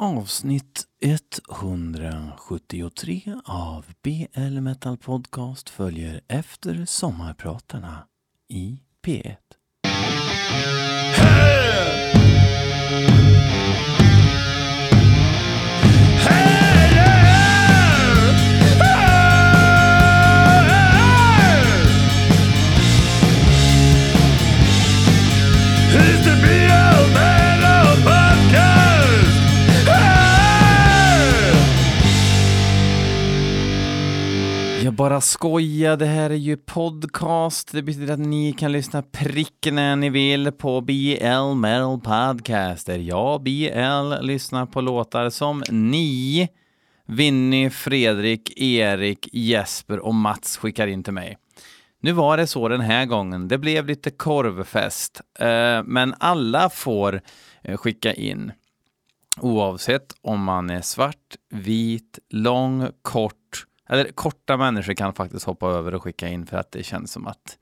Avsnitt 173 av BL Metal Podcast följer efter sommarpratarna i P1. Bara skoja, det här är ju podcast. Det betyder att ni kan lyssna pricken när ni vill på BL Metal Podcast. Där jag, BL, lyssnar på låtar som ni, Vinny, Fredrik, Erik, Jesper och Mats skickar in till mig. Nu var det så den här gången. Det blev lite korvfest, eh, men alla får eh, skicka in. Oavsett om man är svart, vit, lång, kort. Eller korta människor kan faktiskt hoppa över och skicka in för att det känns som att...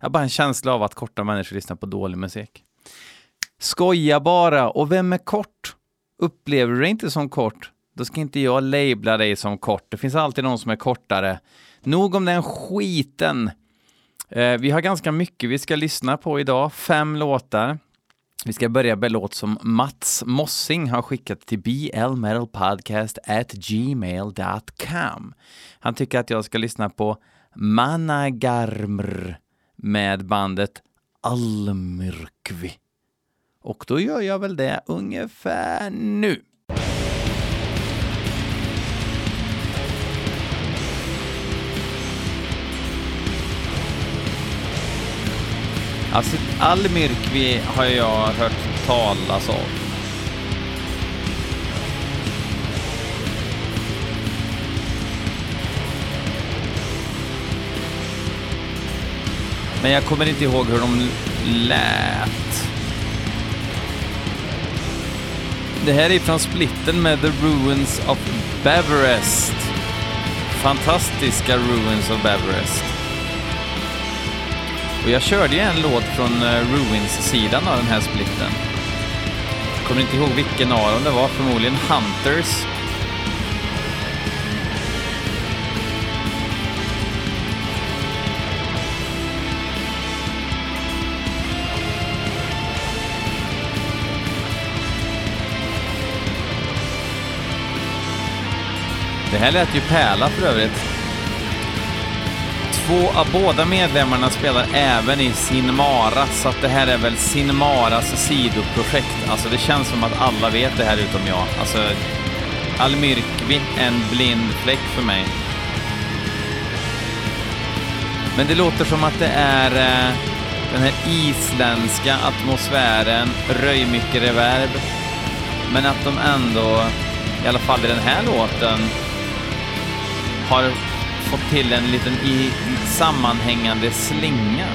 Jag har bara en känsla av att korta människor lyssnar på dålig musik. Skoja bara! Och vem är kort? Upplever du det inte som kort? Då ska inte jag labla dig som kort. Det finns alltid någon som är kortare. Nog om den skiten. Eh, vi har ganska mycket vi ska lyssna på idag. Fem låtar. Vi ska börja med en låt som Mats Mossing har skickat till blmetalpodcast at gmail.com. Han tycker att jag ska lyssna på Managarmr med bandet Almyrkvi. Och då gör jag väl det ungefär nu. Alltså, Almyrkvi har jag hört talas om. Men jag kommer inte ihåg hur de lät. Det här är från splitten med The Ruins of Beverest. Fantastiska Ruins of Beverest. Och jag körde ju en låt från eh, Ruins-sidan av den här splitten. Kommer inte ihåg vilken av dem det var, förmodligen Hunters. Det här lät ju pärla för övrigt. Två av båda medlemmarna spelar även i Sinmara, så att det här är väl Sinmaras sidoprojekt. Alltså det känns som att alla vet det här utom jag. Alltså, Almyrkvi, en blind fläck för mig. Men det låter som att det är eh, den här isländska atmosfären, röjmycket reverb, men att de ändå, i alla fall i den här låten, har fått till en liten i sammanhängande slinga.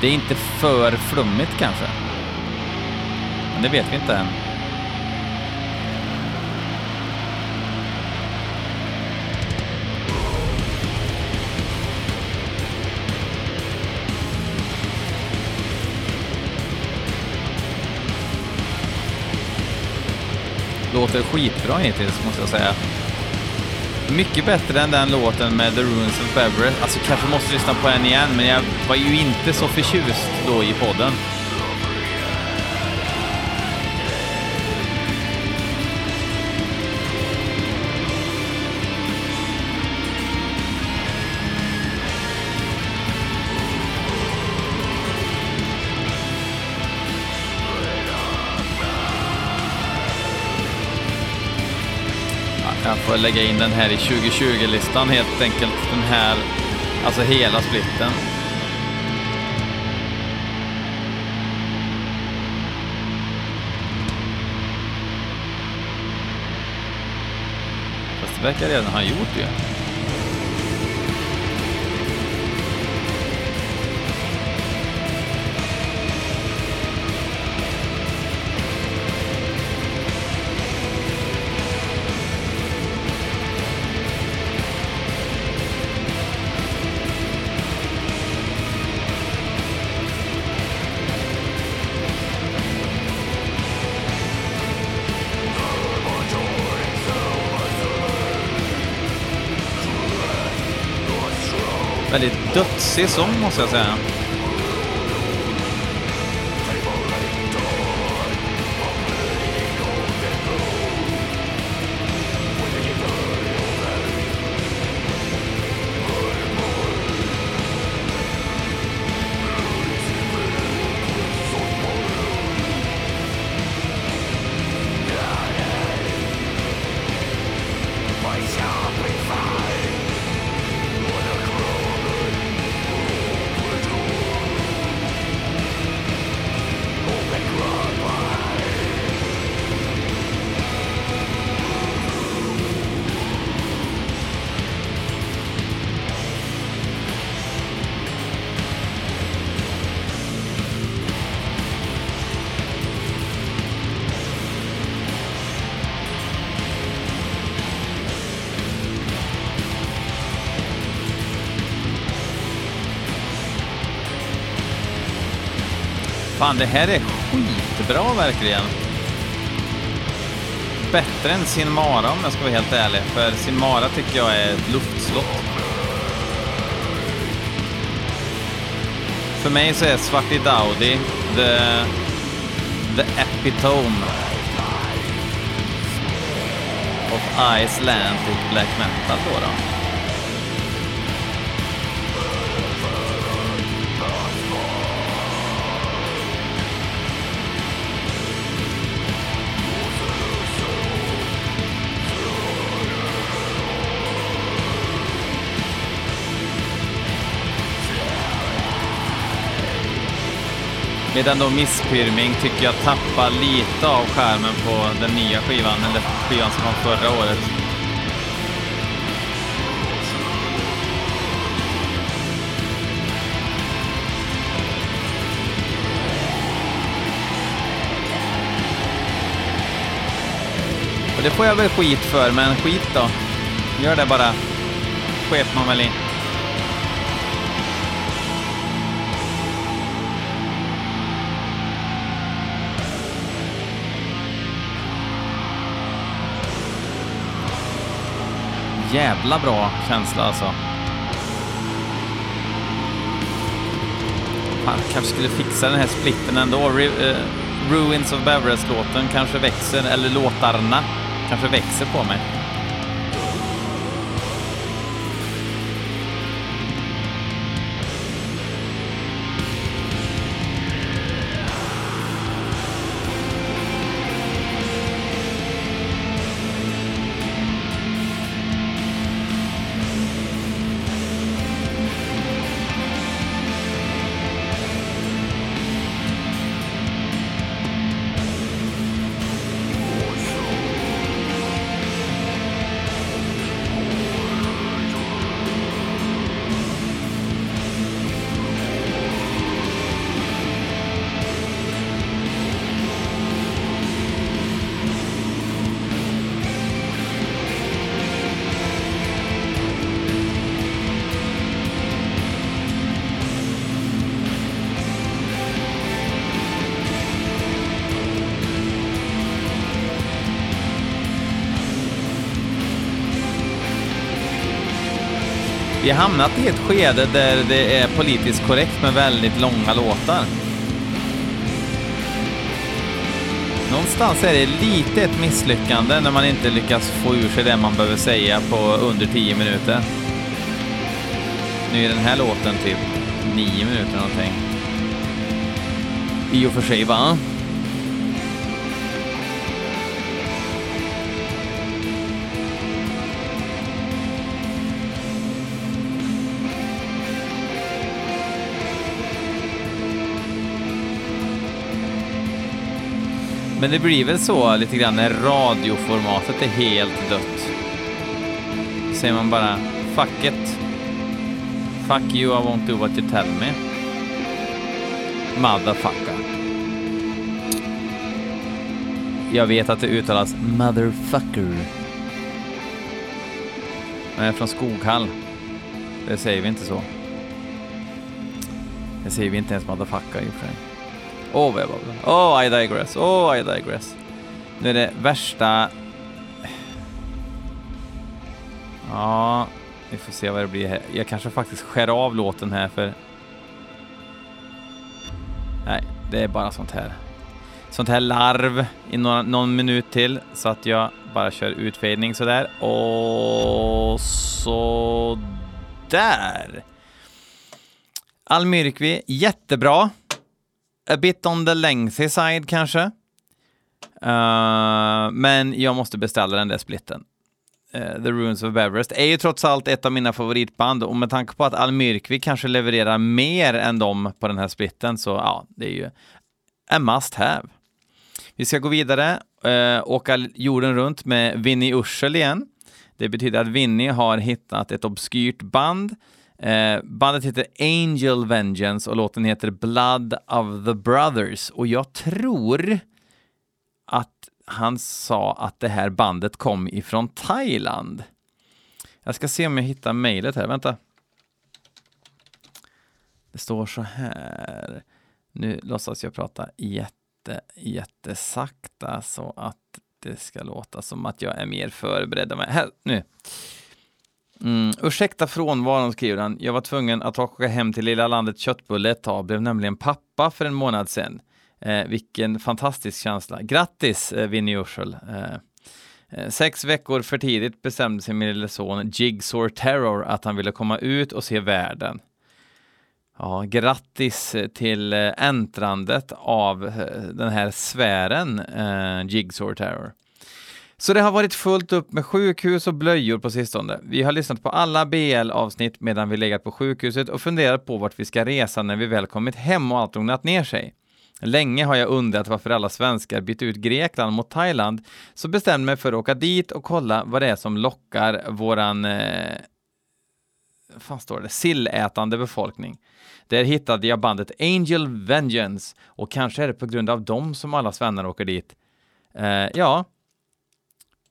Det är inte för flummigt kanske. Men det vet vi inte än. Låter skitbra hittills, måste jag säga. Mycket bättre än den låten med The Ruins of Beverest. Alltså, kanske måste lyssna på den igen, men jag var ju inte så förtjust då i podden. Får lägga in den här i 2020-listan helt enkelt. Den här, alltså hela splitten. Fast det verkar redan ha gjort ju. Dödssäsong måste jag säga. Fan, det här är skitbra verkligen. Bättre än Sin Mara om jag ska vara helt ärlig, för Sin Mara tycker jag är ett luftslott. För mig så är Svarti Daudi the, the epitome of Icelandic black metal då. då. Medan då Misspyrming tycker jag tappar lite av skärmen på den nya skivan, eller skivan som kom förra året. Och det får jag väl skit för, men skit då. Gör det bara. Skep man väl i. Jävla bra känsla alltså. Fan, kanske skulle fixa den här splitten ändå. Ru- uh, Ruins of Beverest-låten kanske växer, eller låtarna kanske växer på mig. Vi har hamnat i ett skede där det är politiskt korrekt med väldigt långa låtar. Någonstans är det lite ett misslyckande när man inte lyckas få ur sig det man behöver säga på under 10 minuter. Nu är den här låten typ 9 minuter någonting. I och för sig va? Men det blir väl så lite grann när radioformatet är helt dött. Säger man bara fuck it. Fuck you, I won't do what you tell me. Motherfucker. Jag vet att det uttalas motherfucker. Men jag är från Skoghall. Det säger vi inte så. Det säger vi inte ens motherfucker i och för sig. Åh, vad jag babblar. Åh, oh, I digress. Åh, oh, I digress. Nu är det värsta... Ja, Vi får se vad det blir här. Jag kanske faktiskt skär av låten här för... Nej, det är bara sånt här. Sånt här larv i några, någon minut till så att jag bara kör utfejdning sådär. Och så där. Almyrkvi, jättebra. A bit on the lengthy side kanske. Uh, men jag måste beställa den där splitten. Uh, the Ruins of Everest är ju trots allt ett av mina favoritband och med tanke på att Almyrkvi kanske levererar mer än dem på den här splitten så ja, det är ju a must have. Vi ska gå vidare, uh, åka jorden runt med Vinnie Ursel igen. Det betyder att Vinnie har hittat ett obskyrt band Eh, bandet heter Angel Vengeance och låten heter Blood of the Brothers. Och jag tror att han sa att det här bandet kom ifrån Thailand. Jag ska se om jag hittar mejlet här, vänta. Det står så här. Nu låtsas jag prata jätte, jättesakta så att det ska låta som att jag är mer förberedd. Här, nu. Mm, ursäkta frånvaron, skriver han. Jag var tvungen att åka hem till lilla landet Köttbulle ett tag, blev nämligen pappa för en månad sedan. Eh, vilken fantastisk känsla. Grattis, eh, Vinnie Ursel. Eh, eh, sex veckor för tidigt bestämde sig min lille son Jigsaw Terror att han ville komma ut och se världen. Ja, grattis eh, till eh, äntrandet av den här sfären eh, Jigsaw Terror. Så det har varit fullt upp med sjukhus och blöjor på sistone. Vi har lyssnat på alla BL-avsnitt medan vi legat på sjukhuset och funderat på vart vi ska resa när vi väl kommit hem och allt lugnat ner sig. Länge har jag undrat varför alla svenskar bytt ut Grekland mot Thailand, så bestämde mig för att åka dit och kolla vad det är som lockar våran eh, fan står det, sillätande befolkning. Där hittade jag bandet Angel Vengeance och kanske är det på grund av dem som alla svennar åker dit. Eh, ja,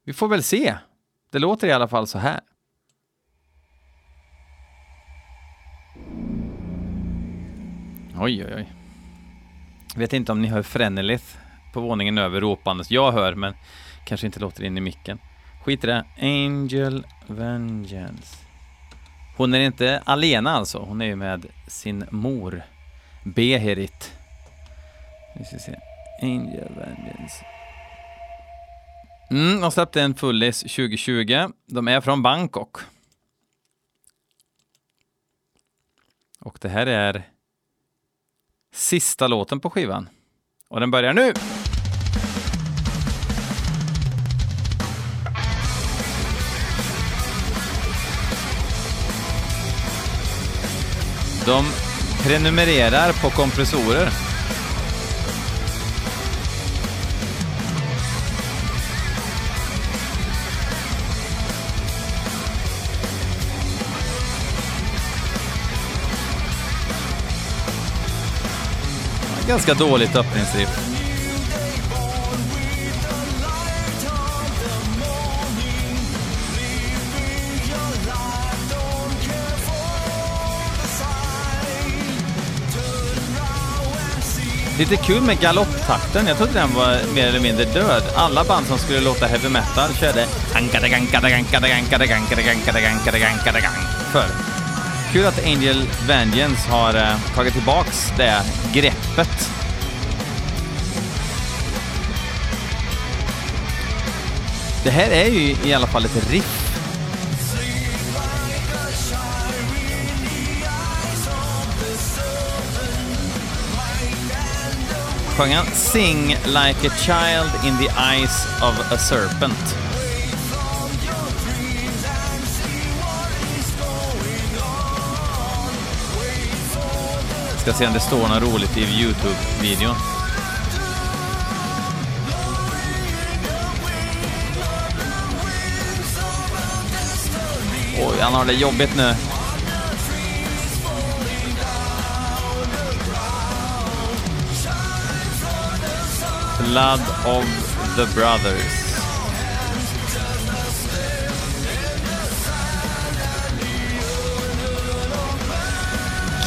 vi får väl se. Det låter i alla fall så här. Oj, oj, oj. Vet inte om ni hör Frenelith på våningen över ropandes. Jag hör, men kanske inte låter in i micken. Skit i det. Angel Vengeance. Hon är inte alena alltså. Hon är ju med sin mor. Beherit. Vi ska se. Angel Vengeance. Mm, de släppte en fullis 2020. De är från Bangkok. Och det här är sista låten på skivan. Och den börjar nu! De prenumererar på kompressorer. Ganska dåligt öppningsriff. Lite kul med galopptakten. Jag trodde den var mer eller mindre död. Alla band som skulle låta heavy metal körde förr. Kul att Angel Vengeance har eh, tagit tillbaks det greppet. Det här är ju i alla fall ett riff. Sjöng han “Sing like a child in the eyes of a serpent”. Ska se om det står något roligt i Youtube-videon. Oj, han har det jobbigt nu. Blood of the Brothers.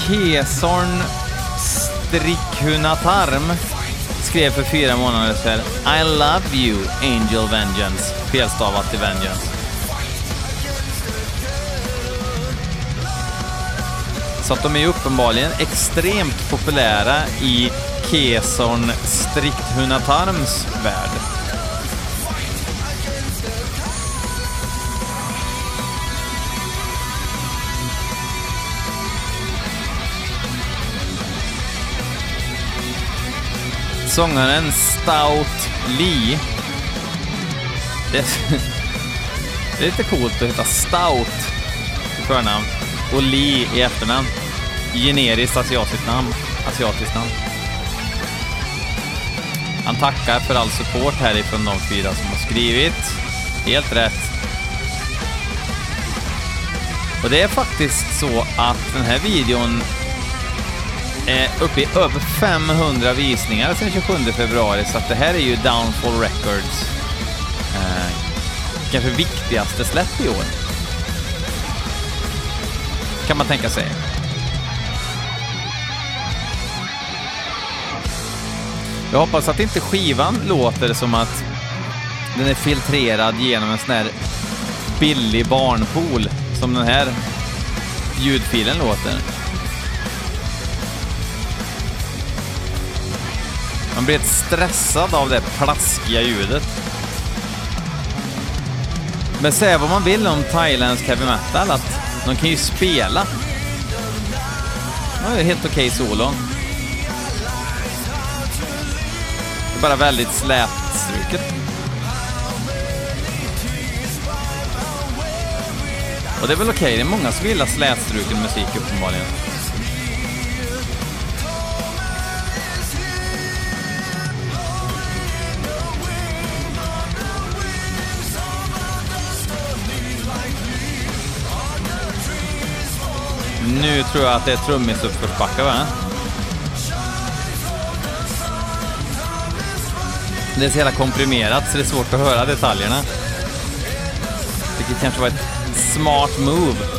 Kesorn Strikhunatarm skrev för fyra månader sedan I love you Angel Vengeance. Felstavat till Vengeance. Så att de är ju uppenbarligen extremt populära i Kesorn Strikhunatarms värld. Sångaren Stout Lee. Det är, det är lite coolt att heta Stout i förnamn och Lee i efternamn. Generiskt asiatiskt namn. Asiatiskt namn. Han tackar för all support härifrån de fyra som har skrivit. Helt rätt. Och det är faktiskt så att den här videon är uppe i över 500 visningar sedan 27 februari, så att det här är ju Downfall Records eh, kanske viktigaste släpp i år. Kan man tänka sig. Jag hoppas att inte skivan låter som att den är filtrerad genom en sån här billig barnpool som den här ljudfilen låter. Man blir helt stressad av det plaskiga ljudet. Men säga vad man vill om thailändsk heavy metal, att de kan ju spela. Det är helt okej solon. Det är bara väldigt slätstruket. Och det är väl okej, det är många som gillar slätstruken musik uppenbarligen. Nu tror jag att det är trummis-uppförsbacke va? Det är så jävla komprimerat så det är svårt att höra detaljerna. Vilket kanske var ett smart move.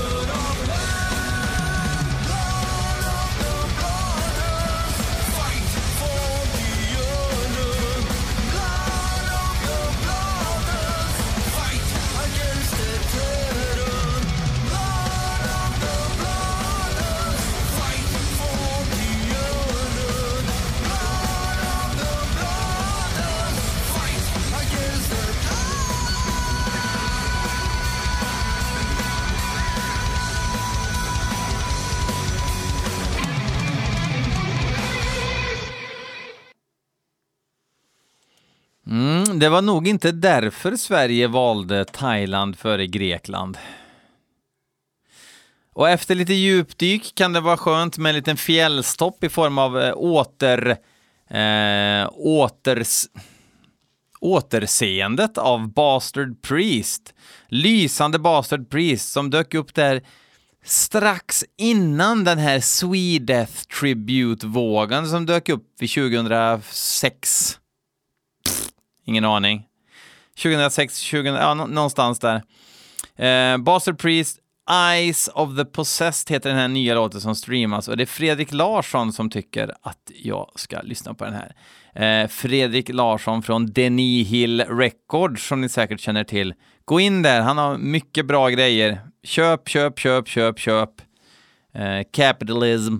Mm, det var nog inte därför Sverige valde Thailand före Grekland. Och efter lite djupdyk kan det vara skönt med en liten fjällstopp i form av eh, åter... Eh, åters, återseendet av Bastard Priest. Lysande Bastard Priest som dök upp där strax innan den här SweDeath Tribute-vågen som dök upp vid 2006. Ingen aning. 2006, 20... ja, någonstans där. Eh, Bastard Priest, Eyes of the Possessed heter den här nya låten som streamas och det är Fredrik Larsson som tycker att jag ska lyssna på den här. Eh, Fredrik Larsson från Denihil Records som ni säkert känner till. Gå in där, han har mycket bra grejer. Köp, köp, köp, köp, köp. Eh, capitalism.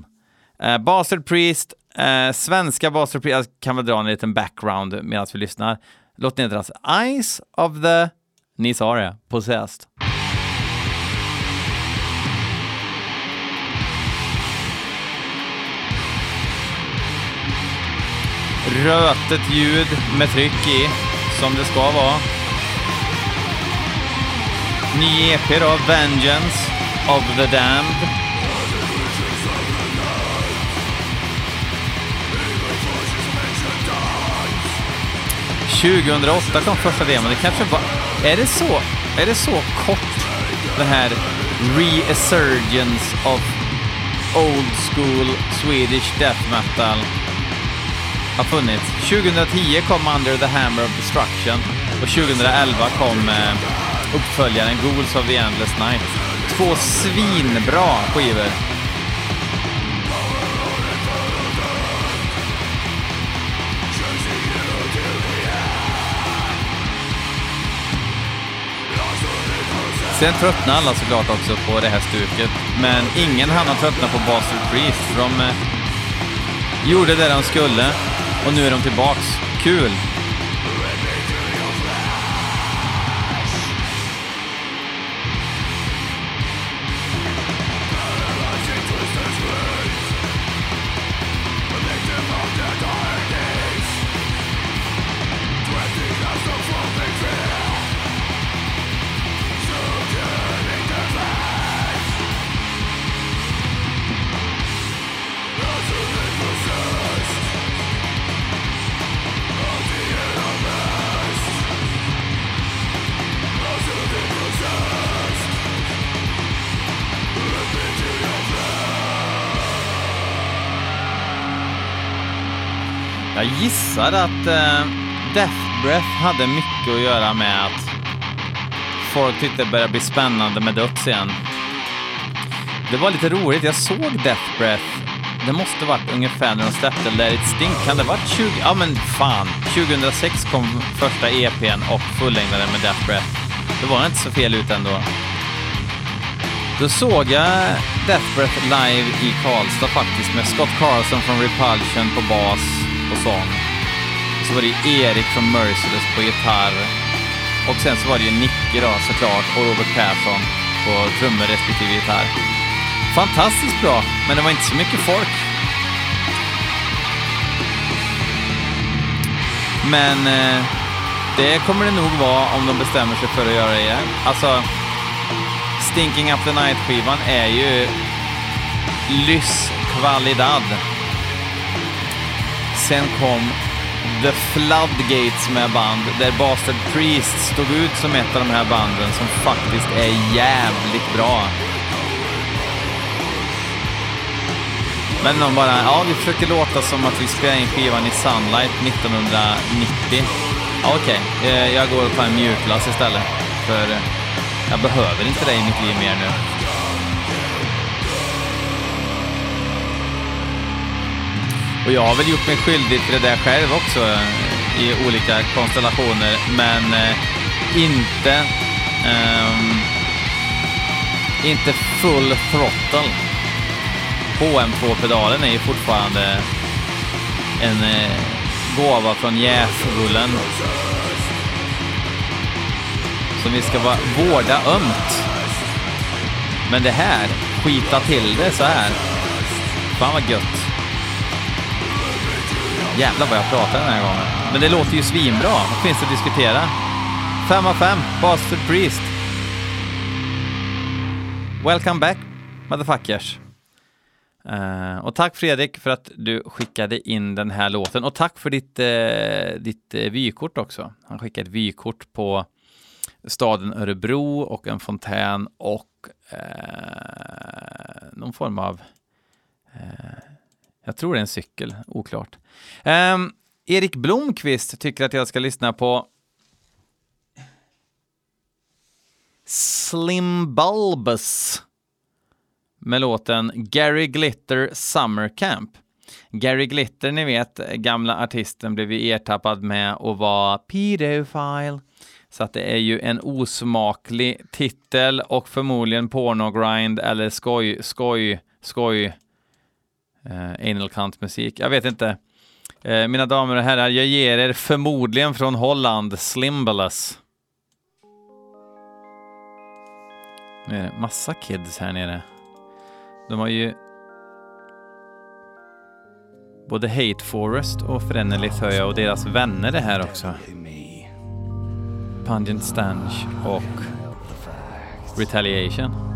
Eh, Bastard Priest, eh, svenska Bastard jag kan väl dra en liten background medan vi lyssnar. Låt ner alltså. Eyes of the, ni sa det, possessed. Rötet ljud med tryck i, som det ska vara. Ny EP då, Vengeance of the Damned. –2008 kom första demon. Det kanske var... Är det så? Är det så kort, den här resurgence of old school Swedish death metal har funnits? 2010 kom Under the Hammer of Destruction och 2011 kom eh, uppföljaren Ghouls of the Endless Night. Två svinbra skivor. Sen tröttnade alla såklart också på det här stuket, men ingen hann tröttna på Basel Priest, för de eh, gjorde det de skulle och nu är de tillbaks. Kul! Gissar att eh, Death Breath hade mycket att göra med att folk tyckte det började bli spännande med döds igen. Det var lite roligt, jag såg Death Breath. Det måste varit ungefär när de släppte Let It Stink. Kan det varit 20... Ja men fan. 2006 kom första EPn och fullängdaren med Death Breath. Det var inte så fel ut ändå. Då såg jag Death Breath live i Karlstad faktiskt med Scott Carlson från Repulsion på bas och sång. Så var det Erik från Merciless på gitarr. Och sen så var det ju Nicke då såklart och Robert Persson på trummor respektive gitarr. Fantastiskt bra, men det var inte så mycket folk. Men eh, det kommer det nog vara om de bestämmer sig för att göra det igen. Alltså, Stinking Up The Night-skivan är ju lyss kvalidad. Sen kom The Floodgates med band, där Bastard Priest stod ut som ett av de här banden som faktiskt är jävligt bra. Men de bara, ja, vi försöker låta som att vi spelar in skivan i Sunlight 1990. Ja, Okej, okay. jag går och tar en mjukglass istället, för jag behöver inte dig i mitt liv mer nu. Och jag har väl gjort mig skyldig till det där själv också eh, i olika konstellationer, men eh, inte eh, inte full throttle. HM2-pedalen är ju fortfarande en eh, gåva från jäsrullen som vi ska vara, vårda ömt. Men det här, skita till det så här. Fan vad gött. Jävlar vad jag pratar den här gången. Men det låter ju svinbra. Vad finns det att diskutera? 5 av 5, Bastard Priest. Welcome back, motherfuckers. Uh, och tack Fredrik för att du skickade in den här låten. Och tack för ditt, uh, ditt uh, vykort också. Han skickade ett vykort på staden Örebro och en fontän och någon form av jag tror det är en cykel, oklart. Um, Erik Blomqvist tycker att jag ska lyssna på Slim Bulbus med låten Gary Glitter Summer Camp. Gary Glitter, ni vet, gamla artisten blev ju ertappad med att vara pedofile. Så att det är ju en osmaklig titel och förmodligen pornogrind eller skoj, skoj, skoj eh, anal cunt-musik. Jag vet inte. Eh, mina damer och herrar, jag ger er förmodligen från Holland Slimbalus. Nu är det massa kids här nere. De har ju både Hate Forest och Frenelith hör jag och deras vänner är här också. Pungent Stange och Retaliation.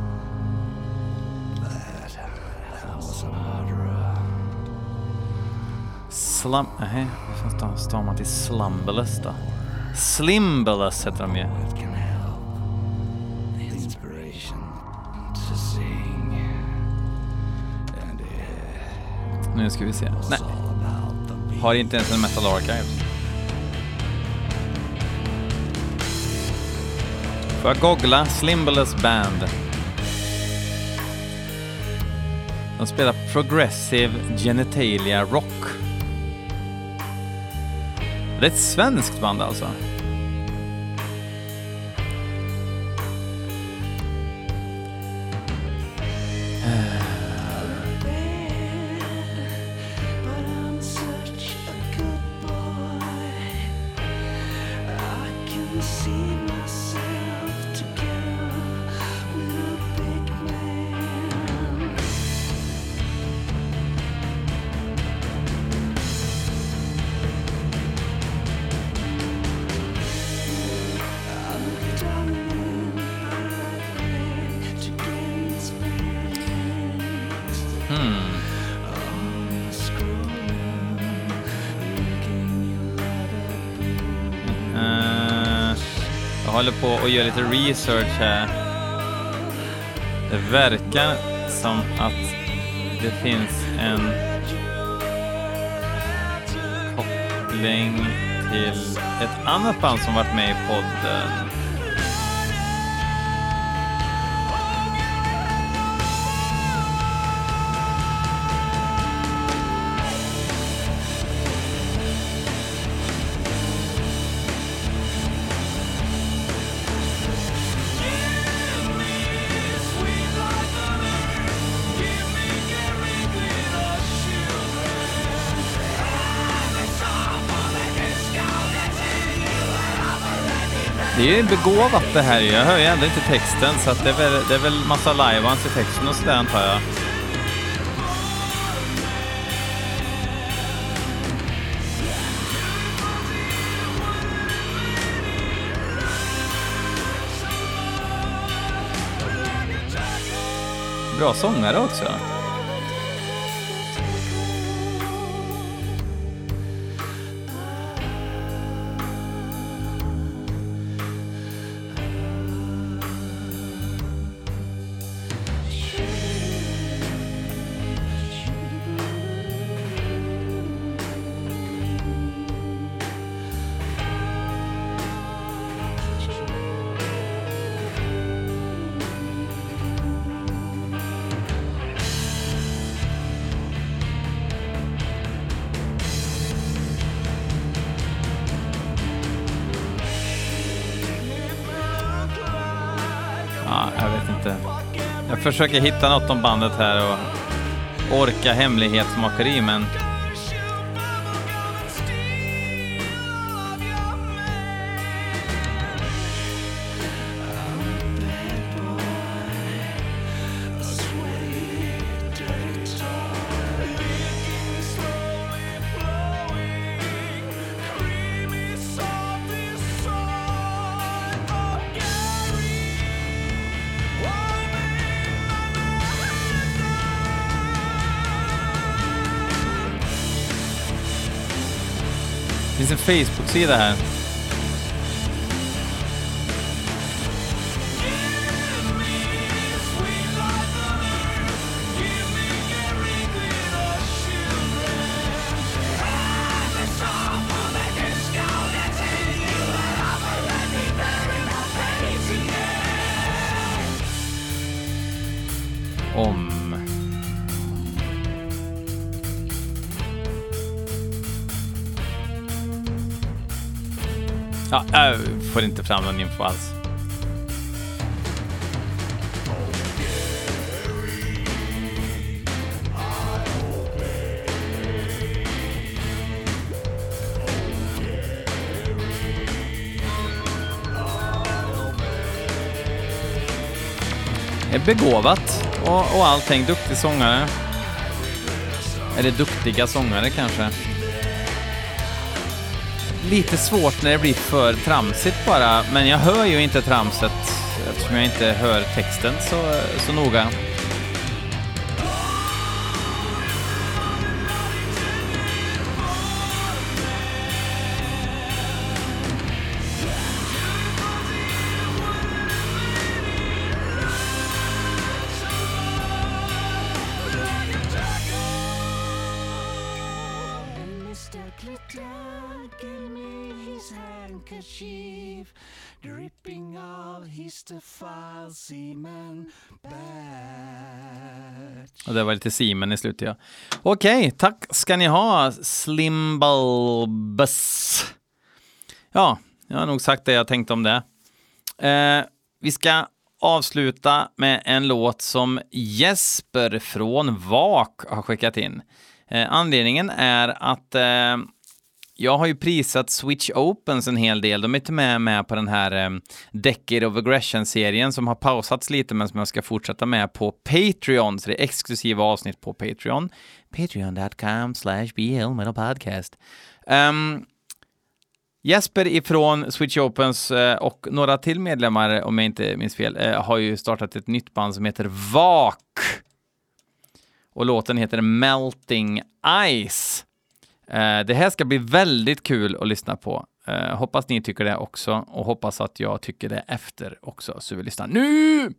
Slum... Nej, hur stavar man till Slumbulus då? Slimbulus heter de ju. Nu ska vi se. Nej. Har inte ens en Metal Archive. Får jag googla Slimbulus Band? De spelar Progressive Genitalia Rock. Det är ett svenskt band alltså? see me. Håller på att göra lite research här. Det verkar som att det finns en koppling till ett annat band som varit med i podden. Det är ju begåvat det här ju. Jag hör ju ändå inte texten så att det, är väl, det är väl massa live i texten och sådär antar jag. Bra sångare också. Försöker hitta något om bandet här och orka hemlighetsmakeri, men det finns en Facebook-sida här. Fram någon info alls. Är begåvat och, och allting. Duktig sångare. Eller duktiga sångare kanske. Lite svårt när det blir för tramsigt bara, men jag hör ju inte tramset eftersom jag inte hör texten så, så noga. Och det var lite Simen i slutet ja. Okej, tack ska ni ha Slimbalbus. Ja, jag har nog sagt det jag tänkte om det. Eh, vi ska avsluta med en låt som Jesper från VAK har skickat in. Eh, anledningen är att eh, jag har ju prisat Switch Opens en hel del. De är inte med, med på den här um, Decade of Aggression-serien som har pausats lite men som jag ska fortsätta med på Patreon. Så det är exklusiva avsnitt på Patreon. Patreon.com slash BL Podcast. Um, Jesper ifrån Switch Opens eh, och några till medlemmar, om jag inte minns fel, eh, har ju startat ett nytt band som heter VAK. Och låten heter Melting Ice. Eh, det här ska bli väldigt kul att lyssna på. Eh, hoppas ni tycker det också och hoppas att jag tycker det efter också, så vi lyssnar nu!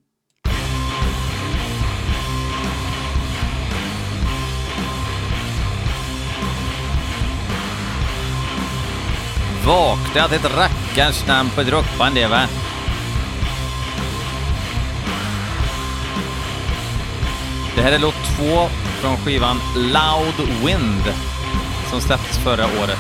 Vakna till ett rackarns namn på ett rockband det va? Det här är låt två från skivan Loud Wind som släpptes förra året.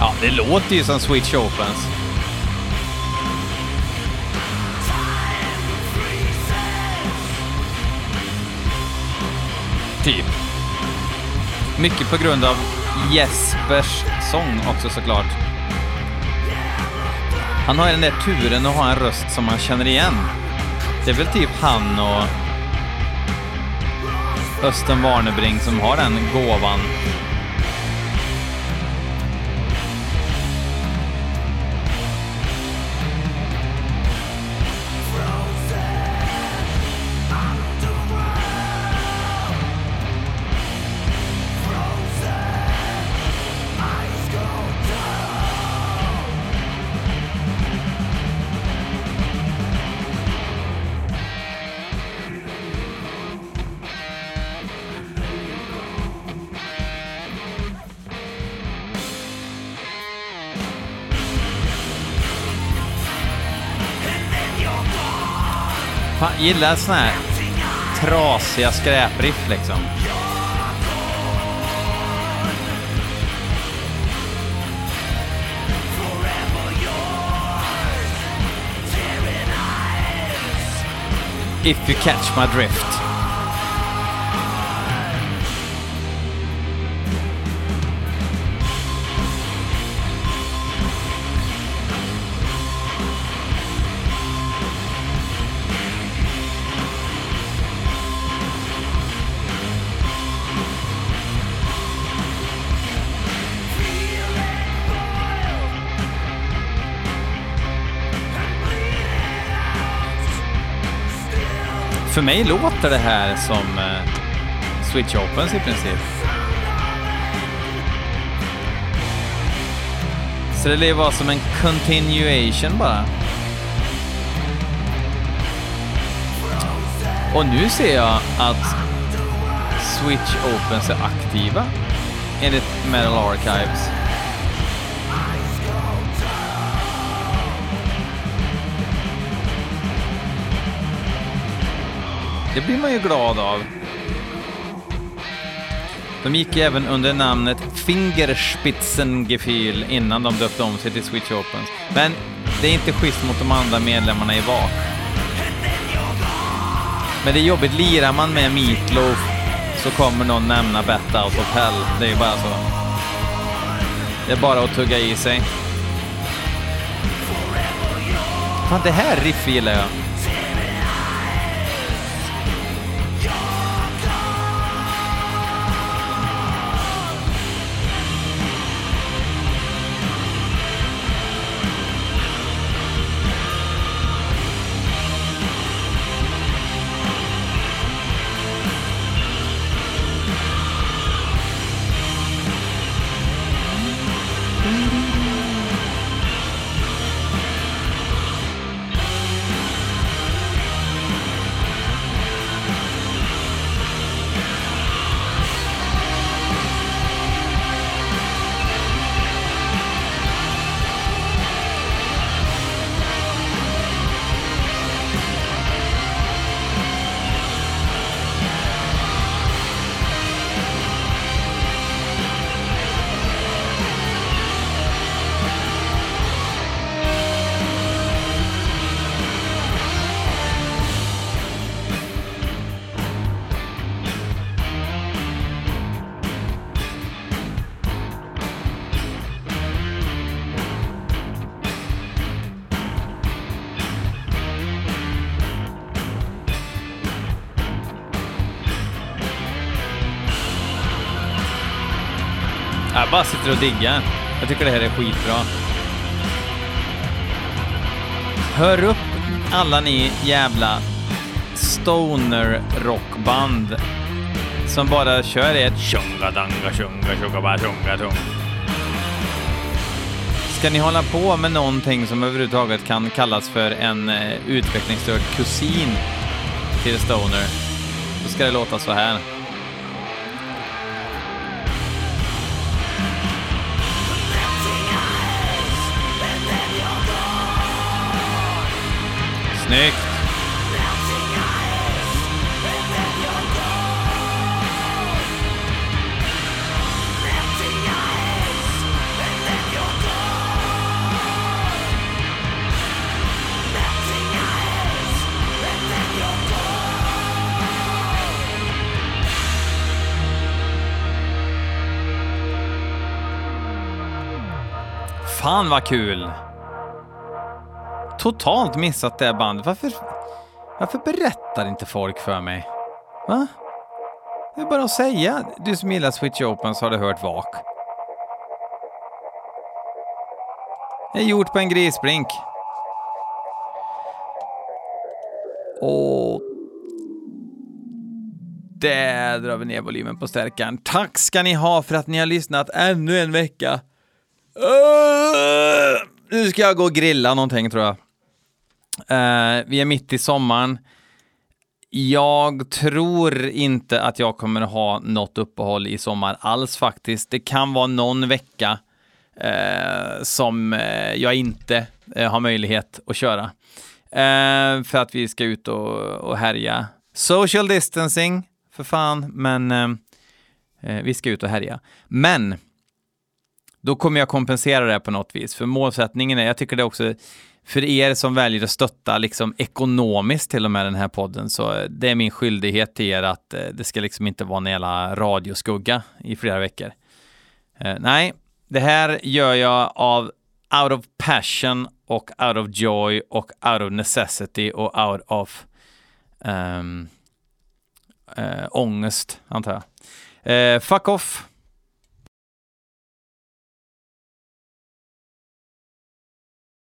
Ja, det låter ju som Switch Opens. Typ. Mycket på grund av Jespers sång också såklart. Han har ju den där turen att ha en röst som man känner igen. Det är väl typ han och Östen Warnerbring som har den gåvan. Fan, gillar såna här trasiga skräpriff liksom. If you catch my drift. Mig låter det här som eh, Switch Opens i princip. Så det var vara alltså som en continuation bara. Och nu ser jag att Switch Opens är aktiva enligt Metal Archives. Det blir man ju glad av. De gick ju även under namnet Fingerspitzengefühl innan de döpte om sig till Switch Opens. Men det är inte schysst mot de andra medlemmarna i VAK. Men det är jobbigt, lirar man med Meatloaf så kommer någon nämna Bat Out of Hell. Det är ju bara så. Det är bara att tugga i sig. Fan, det här riffet gillar jag. Bara sitter och diggar. Jag tycker det här är skitbra. Hör upp alla ni jävla stoner rockband som bara kör ett tjonga-danga, tjonga, tjonga, tjonga, tjong. Ska ni hålla på med någonting som överhuvudtaget kan kallas för en eh, utvecklingsstörd kusin till stoner, då ska det låta så här. Snyggt! Fan vad kul! Totalt missat det bandet. Varför, varför berättar inte folk för mig? Va? Det är bara att säga. Du som gillar Switch Open så har du hört vak. Det är gjort på en grisbrink. Och där drar vi ner volymen på stärkaren. Tack ska ni ha för att ni har lyssnat ännu en vecka. Uh, nu ska jag gå och grilla någonting tror jag. Uh, vi är mitt i sommaren. Jag tror inte att jag kommer att ha något uppehåll i sommar alls faktiskt. Det kan vara någon vecka uh, som uh, jag inte har möjlighet att köra. för att vi ska ut och, och härja. Social distancing, för fan, men vi ska ut och härja. Men då kommer jag kompensera det på något vis. För målsättningen är, jag tycker det också, för er som väljer att stötta liksom ekonomiskt till och med den här podden, så eh, det är min skyldighet till er att eh, det ska liksom inte vara en jävla radioskugga i flera veckor. Eh, nej, det här gör jag av out of passion och out of joy och out of necessity och out of um, uh, ångest, antar jag. Uh, fuck off